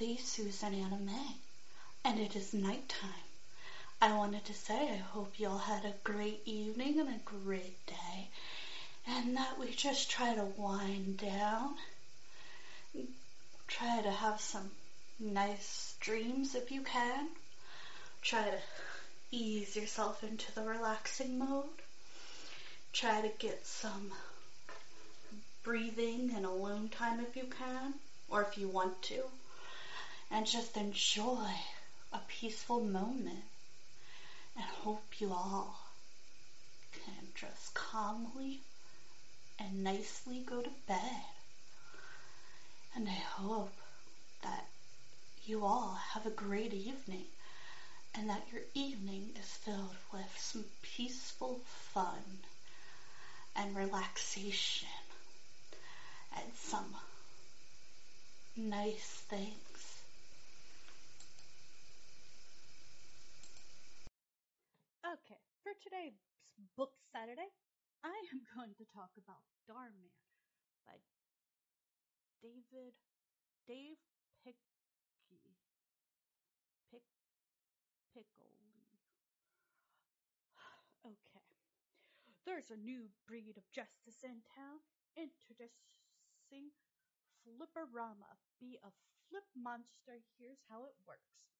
the Susan Anna May, and it is nighttime. I wanted to say I hope you all had a great evening and a great day, and that we just try to wind down, try to have some nice dreams if you can, try to ease yourself into the relaxing mode. Try to get some breathing and alone time if you can, or if you want to, and just enjoy a peaceful moment. And hope you all can just calmly and nicely go to bed. And I hope that you all have a great evening and that your evening is filled with some peaceful fun and relaxation and some nice things. Okay, for today's Book Saturday, I am going to talk about Dog Man by David Dave Picky Pick Pickle. Okay. There's a new breed of justice in town. Introducing Flip-O-Rama. Be a flip monster. Here's how it works.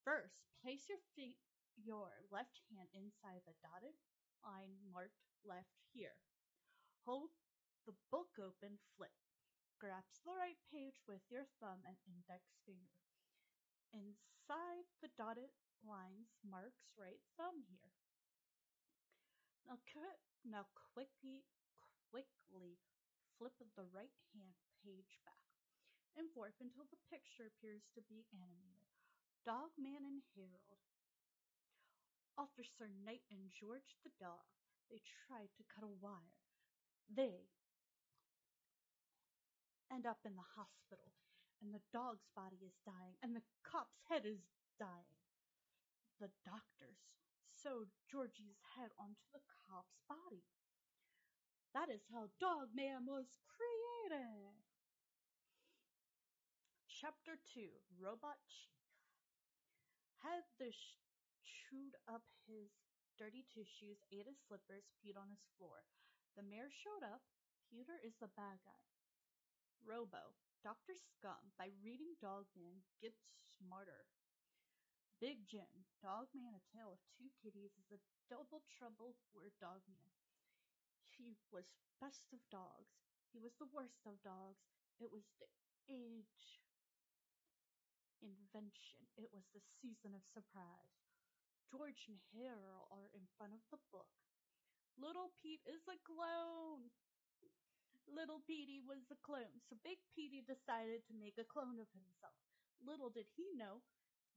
First, place your feet, your left hand inside the dotted line marked left here. Hold the book open, flip. Grasp the right page with your thumb and index finger. Inside the dotted lines marks right thumb here. Now, now quickly, quickly flip the right hand page back and forth until the picture appears to be animated. Dog Man and Harold. Officer Knight and George the dog. They tried to cut a wire. They end up in the hospital, and the dog's body is dying, and the cop's head is dying. The doctors sewed Georgie's head onto the cop's body. That is how Dog Man was created. Chapter 2 Robot Chief Had the sh- chewed up his dirty tissues, ate his slippers, peed on his floor. The mayor showed up. Peter is the bad guy. Robo, Dr. Scum, by reading Dogman, gets smarter. Big Jim, Dogman A Tale of Two Kitties is a double trouble for Dogman. He was best of dogs. He was the worst of dogs. It was the age invention. It was the season of surprise. George and Harold are in front of the book. Little Pete is a clone. Little Petey was a clone, so Big Petey decided to make a clone of himself. Little did he know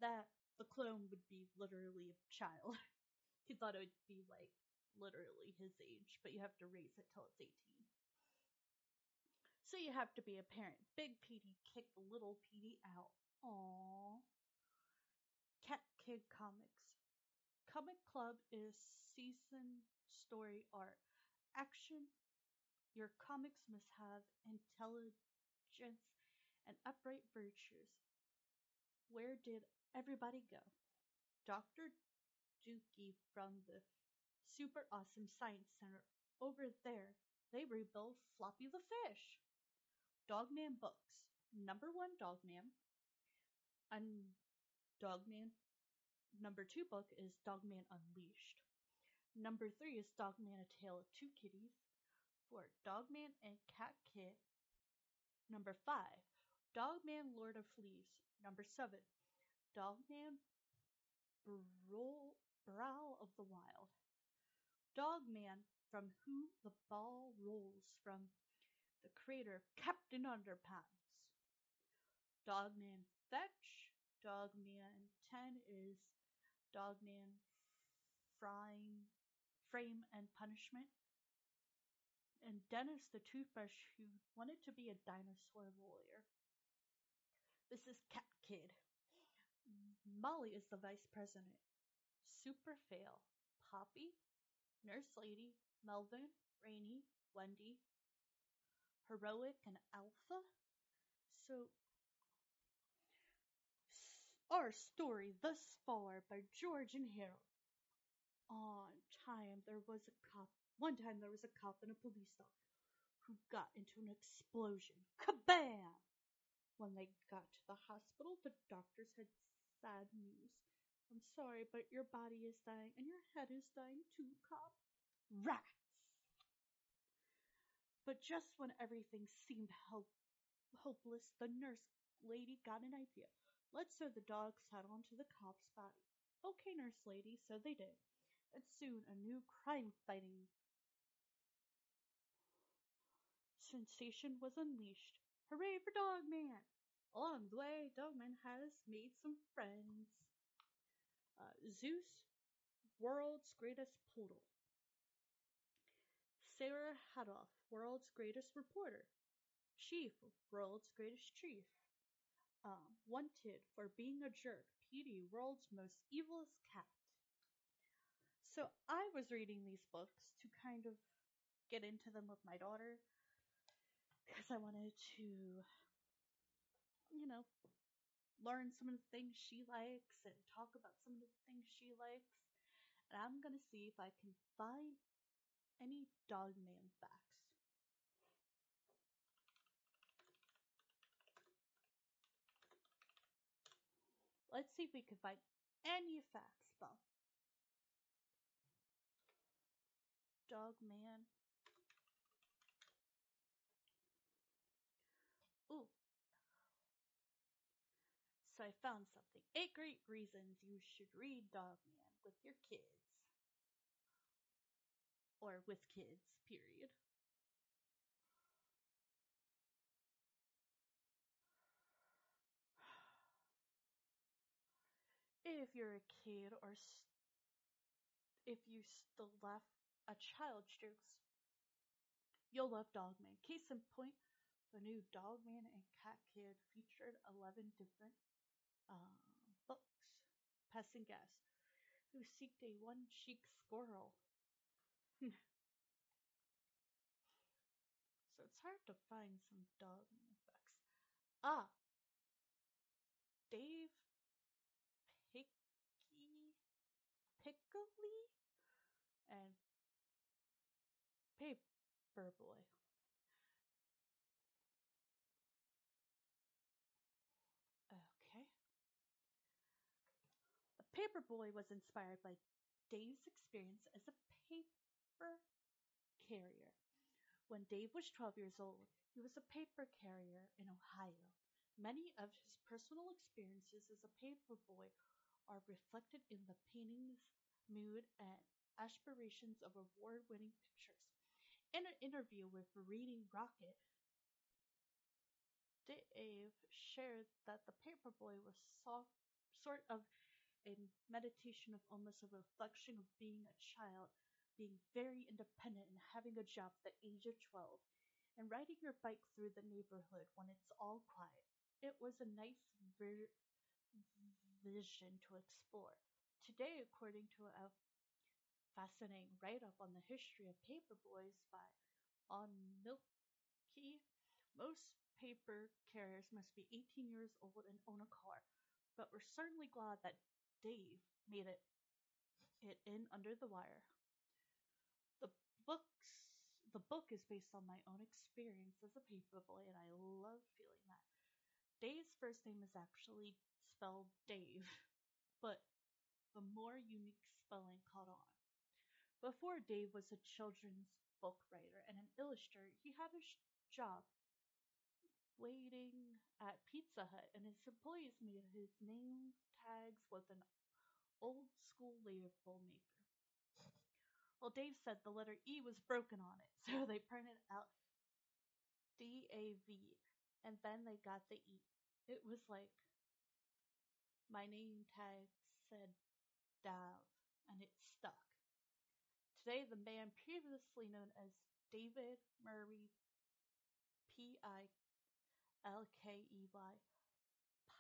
that the clone would be literally a child. he thought it would be like literally his age, but you have to raise it till it's 18. So you have to be a parent. Big Petey kicked little Petey out. Aww. Cat Kid Comics. Comic Club is season story art. Action. Your comics must have intelligence and upright virtues. Where did everybody go. Dr. Dookie from the Super Awesome Science Center over there, they rebuild Floppy the Fish. Dogman Books. Number one, Dogman. And Dogman. Number two book is Dogman Unleashed. Number three is Dogman A Tale of Two Kitties. Four, Dogman and Cat Kid. Number five, Dogman Lord of Fleas. Number seven, Dogman Brawl of the Wild. Dogman from whom the ball rolls from the creator of Captain Underpants. Dogman Fetch, Dogman 10 is Dogman Frame, Frame and Punishment, and Dennis the Toothbrush who wanted to be a dinosaur lawyer. This is Cat Kid. Molly is the vice president. Super Fail, Poppy, Nurse Lady, Melvin, Rainy, Wendy, Heroic, and Alpha. So, our story thus far by George and Harold. On time, there was a cop. One time, there was a cop and a police dog who got into an explosion. Kabam! When they got to the hospital, the doctors had sad news. I'm sorry, but your body is dying and your head is dying too, cop. Rats! But just when everything seemed help- hopeless, the nurse lady got an idea. Let's sew the dog's head onto the cop's body. Okay, nurse lady, so they did. And soon a new crime fighting sensation was unleashed. Hooray for Dog Man! Along the way, Dogman has made some friends. Uh, Zeus, world's greatest poodle. Sarah Hatoff, world's greatest reporter. Chief, world's greatest chief. Um, wanted for being a jerk. Petey, world's most evilest cat. So I was reading these books to kind of get into them with my daughter because I wanted to, you know, learn some of the things she likes and talk about some of the things she likes. And I'm going to see if I can find any Dogman facts. Let's see if we can find any facts about Dogman. Ooh. So I found something. Eight great reasons you should read Dog Man with your kids. Or with kids, period. If you're a kid or if you still love a child's jokes, you'll love Dogman. Case in point, the new Dogman and Cat Kid featured 11 different um, books. and Gas, who seeked a one cheek squirrel. so it's hard to find some Dogman books. Ah, Dave Picky, Piccoli, and Paperboy. Okay. The Paperboy was inspired by Dave's experience as a paper carrier. When Dave was 12 years old, he was a paper carrier in Ohio. Many of his personal experiences as a paperboy are reflected in the painting's mood and aspirations of award winning pictures. In an interview with Reading Rocket, Dave shared that the paperboy was soft, sort of a meditation of almost a reflection of being a child, being very independent and having a job at the age of 12, and riding your bike through the neighborhood when it's all quiet. It was a nice ver- vision to explore. Today, according to a fascinating write up on the history of paperboys by On Milky, most paper carriers must be 18 years old and own a car, but we're certainly glad that Dave made it, it in under the wire. The books the book is based on my own experience as a paperboy and I love feeling that. Dave's first name is actually spelled Dave, but the more unique spelling caught on. Before Dave was a children's book writer and an illustrator, he had a job waiting at Pizza Hut, and his employees made his name tags with an old school label maker. Well, Dave said the letter E was broken on it, so they printed out D A V, and then they got the E. It was like my name tag said Dav, and it stuck. Today, the man previously known as David Murray P I L K E Y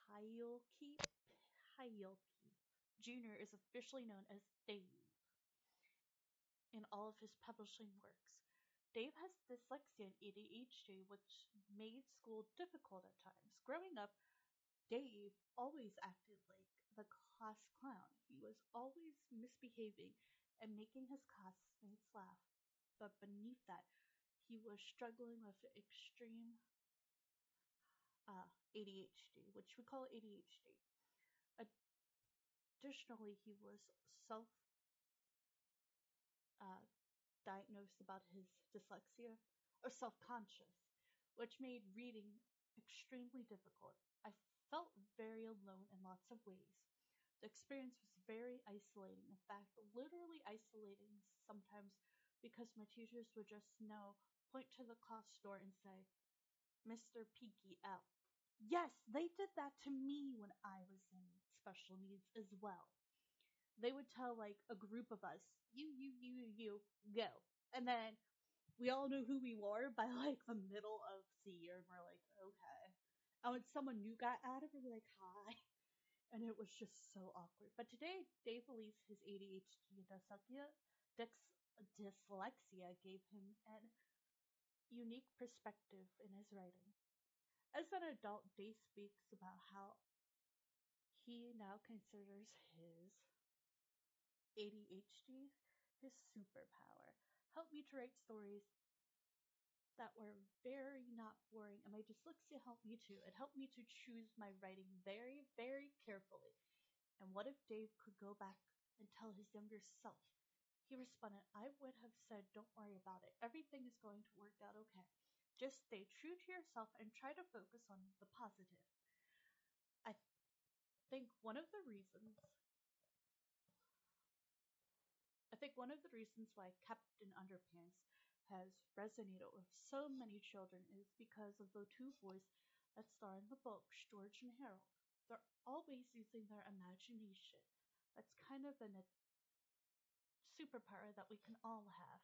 Pilkey Pilkey Jr. is officially known as Dave in all of his publishing works. Dave has dyslexia and ADHD, which made school difficult at times. Growing up, Dave always acted like the class clown. He was always misbehaving and making his classmates laugh. But beneath that, he was struggling with extreme uh, ADHD, which we call ADHD. Additionally, he was self uh, diagnosed about his dyslexia or self conscious, which made reading extremely difficult. I felt very alone in lots of ways. The experience was very isolating. In fact, literally isolating sometimes because my teachers would just know, point to the class door and say, Mr. Peaky out. Yes, they did that to me when I was in special needs as well they would tell like a group of us, you, you, you, you, go. And then we all knew who we were by like the middle of the year, and we're like, okay. And when someone new got added, we're like, hi. And it was just so awkward. But today, Dave believes his ADHD and dyslexia, dyslexia gave him an unique perspective in his writing. As an adult, Dave speaks about how he now considers his ADHD, his superpower, helped me to write stories that were very not boring, and my dyslexia helped me too. It helped me to choose my writing very, very carefully. And what if Dave could go back and tell his younger self? He responded, I would have said, Don't worry about it. Everything is going to work out okay. Just stay true to yourself and try to focus on the positive. I think one of the reasons I think one of the reasons why Captain Underpants has resonated with so many children is because of the two boys that star in the books, George and Harold. They're always using their imagination. That's kind of a superpower that we can all have.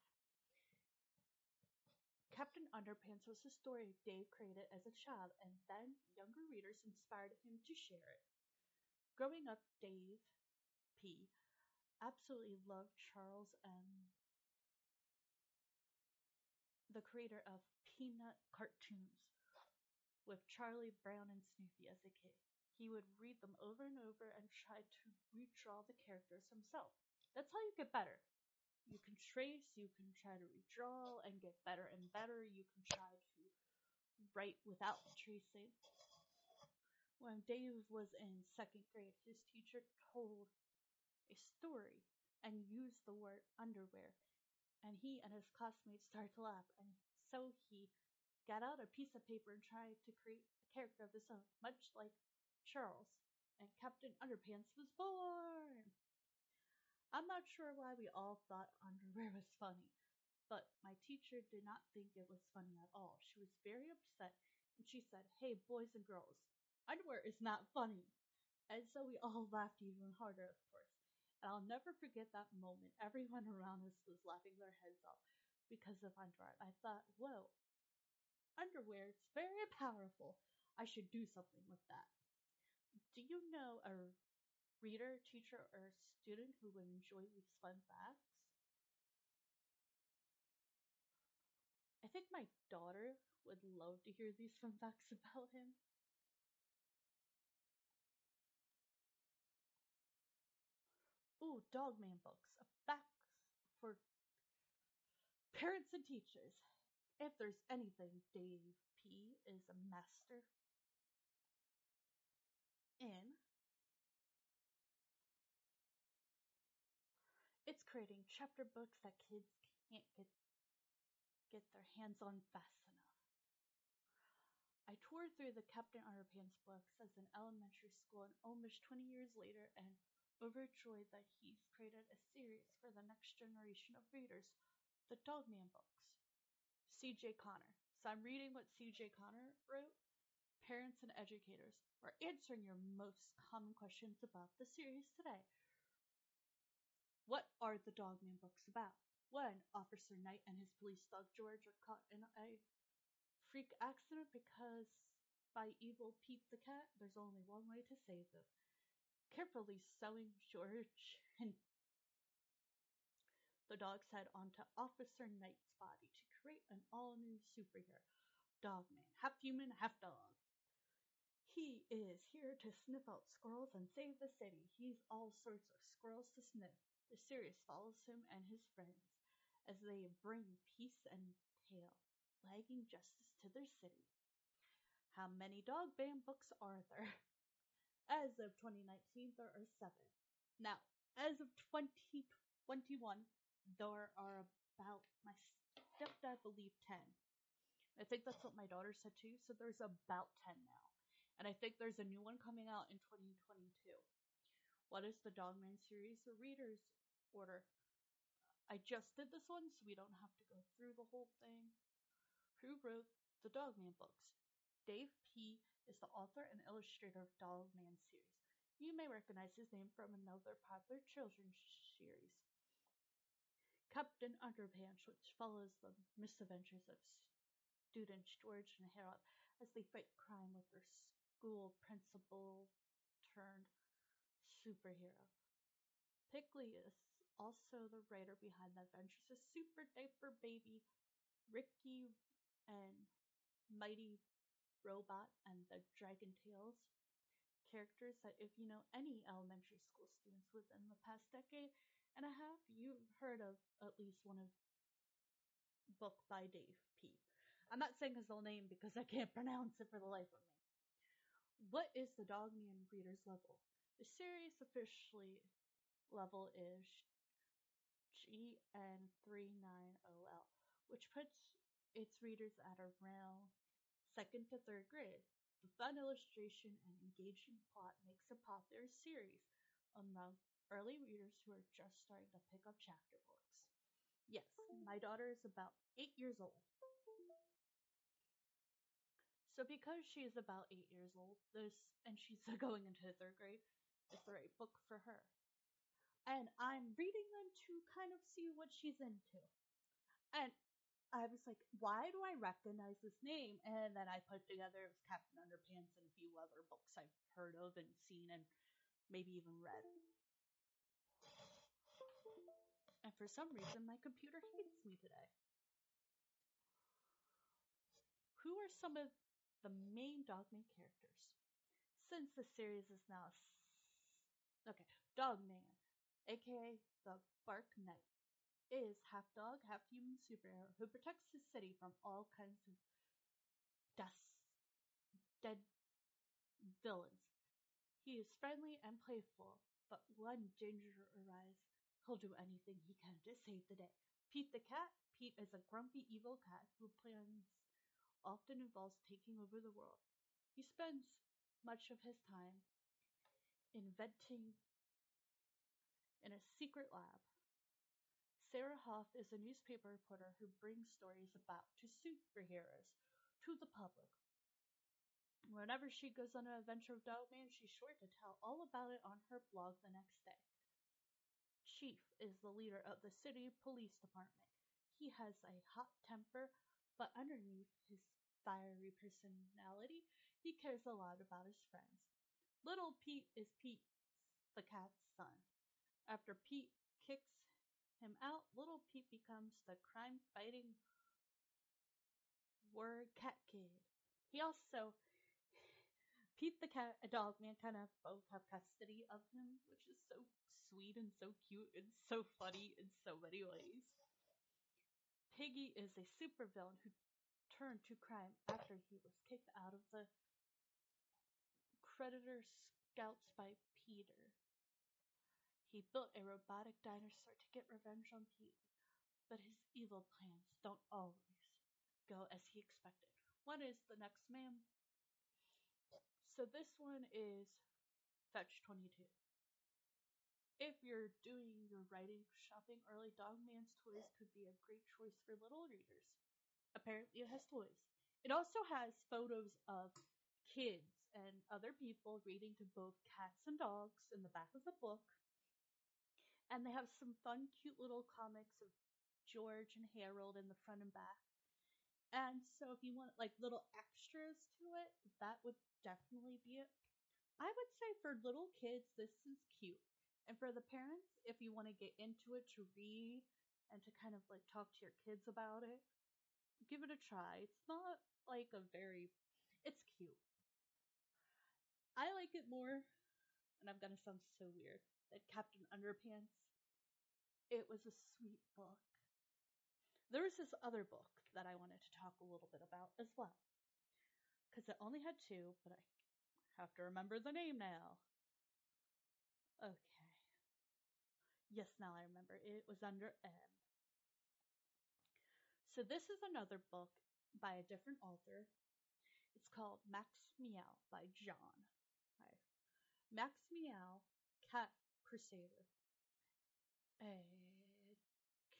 Captain Underpants was a story Dave created as a child, and then younger readers inspired him to share it. Growing up, Dave P absolutely loved Charles M. The creator of Peanut cartoons with Charlie Brown and Snoopy as a kid. He would read them over and over and try to redraw the characters himself. That's how you get better. You can trace, you can try to redraw and get better and better. You can try to write without tracing. When Dave was in second grade, his teacher told a story and used the word underwear. And he and his classmates started to laugh, and so he got out a piece of paper and tried to create a character of his own, much like Charles. And Captain Underpants was born! I'm not sure why we all thought underwear was funny, but my teacher did not think it was funny at all. She was very upset, and she said, Hey, boys and girls, underwear is not funny. And so we all laughed even harder, of course. I'll never forget that moment. Everyone around us was laughing their heads off because of underwear. I thought, whoa, underwear, it's very powerful. I should do something with that. Do you know a reader, teacher, or student who would enjoy these fun facts? I think my daughter would love to hear these fun facts about him. Ooh, Dogman books. Facts for parents and teachers. If there's anything Dave P is a master in, it's creating chapter books that kids can't get get their hands on fast enough. I toured through the Captain Underpants books as an elementary school and almost 20 years later and overjoyed that he's created a series for the next generation of readers, the Dogman books. C.J. Connor. So I'm reading what C.J. Connor wrote. Parents and educators are answering your most common questions about the series today. What are the Dogman books about? When Officer Knight and his police dog George are caught in a freak accident because by evil Pete the cat, there's only one way to save them. Carefully sewing George and the dog's head onto Officer Knight's body to create an all-new superhero, Dogman, half human, half dog. He is here to sniff out squirrels and save the city. He's all sorts of squirrels to sniff. The series follows him and his friends as they bring peace and tail, flagging justice to their city. How many Dogman books are there? As of 2019, there are seven. Now, as of 2021, there are about, my stepdad believed 10. I think that's what my daughter said too, so there's about 10 now. And I think there's a new one coming out in 2022. What is the Dogman series or readers order? I just did this one, so we don't have to go through the whole thing. Who wrote the Dogman books? Dave P. is the author and illustrator of Dogman series. You may recognize his name from another popular children's series, Captain Underpants, which follows the misadventures of students George and Harold as they fight crime with their school principal turned superhero. Piggy is also the writer behind the adventures of Super Diaper Baby, Ricky, and Mighty Robot and the Dragon Tales. Characters that, if you know any elementary school students within the past decade and a half, you've heard of at least one of book by Dave P. I'm not saying his whole name because I can't pronounce it for the life of me. What is the Dogman Reader's level? The series officially level is GN39OL, which puts its readers at around second to third grade. The fun illustration and engaging plot makes a popular series among early readers who are just starting to pick up chapter books. Yes, my daughter is about eight years old. So because she is about eight years old, this and she's going into third grade, is the right book for her. And I'm reading them to kind of see what she's into. I was like, why do I recognize this name? And then I put together it was Captain Underpants and a few other books I've heard of and seen and maybe even read. And for some reason, my computer hates me today. Who are some of the main Dogman characters? Since the series is now. Okay, Dogman, aka the Bark Knight is half dog, half human superhero who protects his city from all kinds of dust, dead villains. He is friendly and playful, but when danger arises, he'll do anything he can to save the day. Pete the cat. Pete is a grumpy, evil cat who plans often involves taking over the world. He spends much of his time inventing in a secret lab Sarah Hoff is a newspaper reporter who brings stories about to superheroes to the public. Whenever she goes on an adventure with Dogman, she's sure to tell all about it on her blog the next day. Chief is the leader of the city police department. He has a hot temper, but underneath his fiery personality, he cares a lot about his friends. Little Pete is Pete, the cat's son. After Pete kicks him out, little Pete becomes the crime fighting word cat kid. He also Pete the cat, a dog man, kind of both have custody of him, which is so sweet and so cute and so funny in so many ways. Piggy is a supervillain who turned to crime after he was kicked out of the Creditor Scouts by Peter. He built a robotic dinosaur to get revenge on Pete, but his evil plans don't always go as he expected. What is the next man? So this one is Fetch 22. if you're doing your writing shopping early, Dogman's Toys could be a great choice for little readers. Apparently, it has toys. It also has photos of kids and other people reading to both cats and dogs in the back of the book. And they have some fun, cute little comics of George and Harold in the front and back. And so if you want like little extras to it, that would definitely be it. I would say for little kids, this is cute. And for the parents, if you want to get into it to read and to kind of like talk to your kids about it, give it a try. It's not like a very, it's cute. I like it more, and I'm gonna sound so weird, than Captain Underpants. It was a sweet book. There was this other book that I wanted to talk a little bit about as well. Because it only had two, but I have to remember the name now. Okay. Yes, now I remember. It was under M. So this is another book by a different author. It's called Max Meow by John. Max Meow, Cat Crusader. A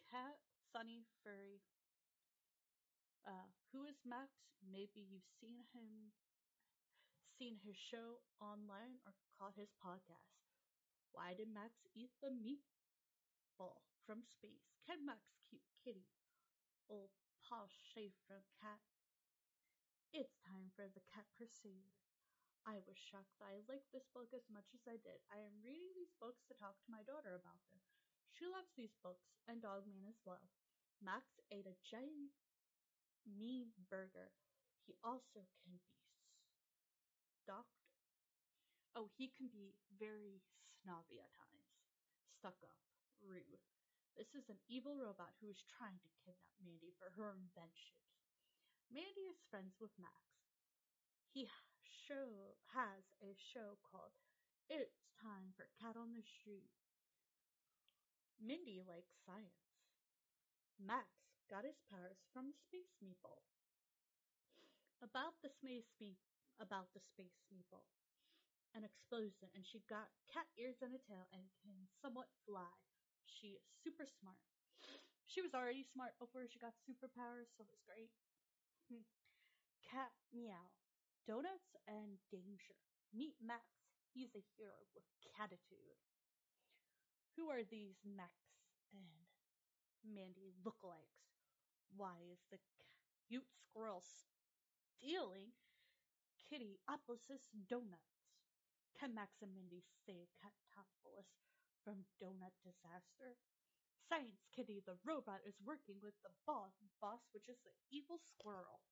cat, funny, furry. Uh, who is Max? Maybe you've seen him, seen his show online, or caught his podcast. Why did Max eat the meatball from space? Can Max keep kitty? Old Paul Schaefer cat. It's time for the Cat Crusader. I was shocked that I liked this book as much as I did. I am reading these books to talk to my daughter about them. She loves these books, and Dogman as well. Max ate a giant mean burger. He also can be stalked. Oh, he can be very snobby at times, stuck up, rude. This is an evil robot who is trying to kidnap Mandy for her inventions. Mandy is friends with Max. He show has a show called It's Time for Cat on the Street. Mindy likes science. Max got his powers from Space Meatball. About the space meat about the space meatball. An explosion, and she got cat ears and a tail and can somewhat fly. She is super smart. She was already smart before she got superpowers, so it's great. Hmm. Cat meow. Donuts and danger. Meet Max. He's a hero with catitude. Who are these Max and Mandy lookalikes? Why is the cute squirrel stealing Kitty Apple's donuts? Can Max and Mindy save Cattopolis from donut disaster? Science Kitty the robot is working with the boss, boss which is the evil squirrel.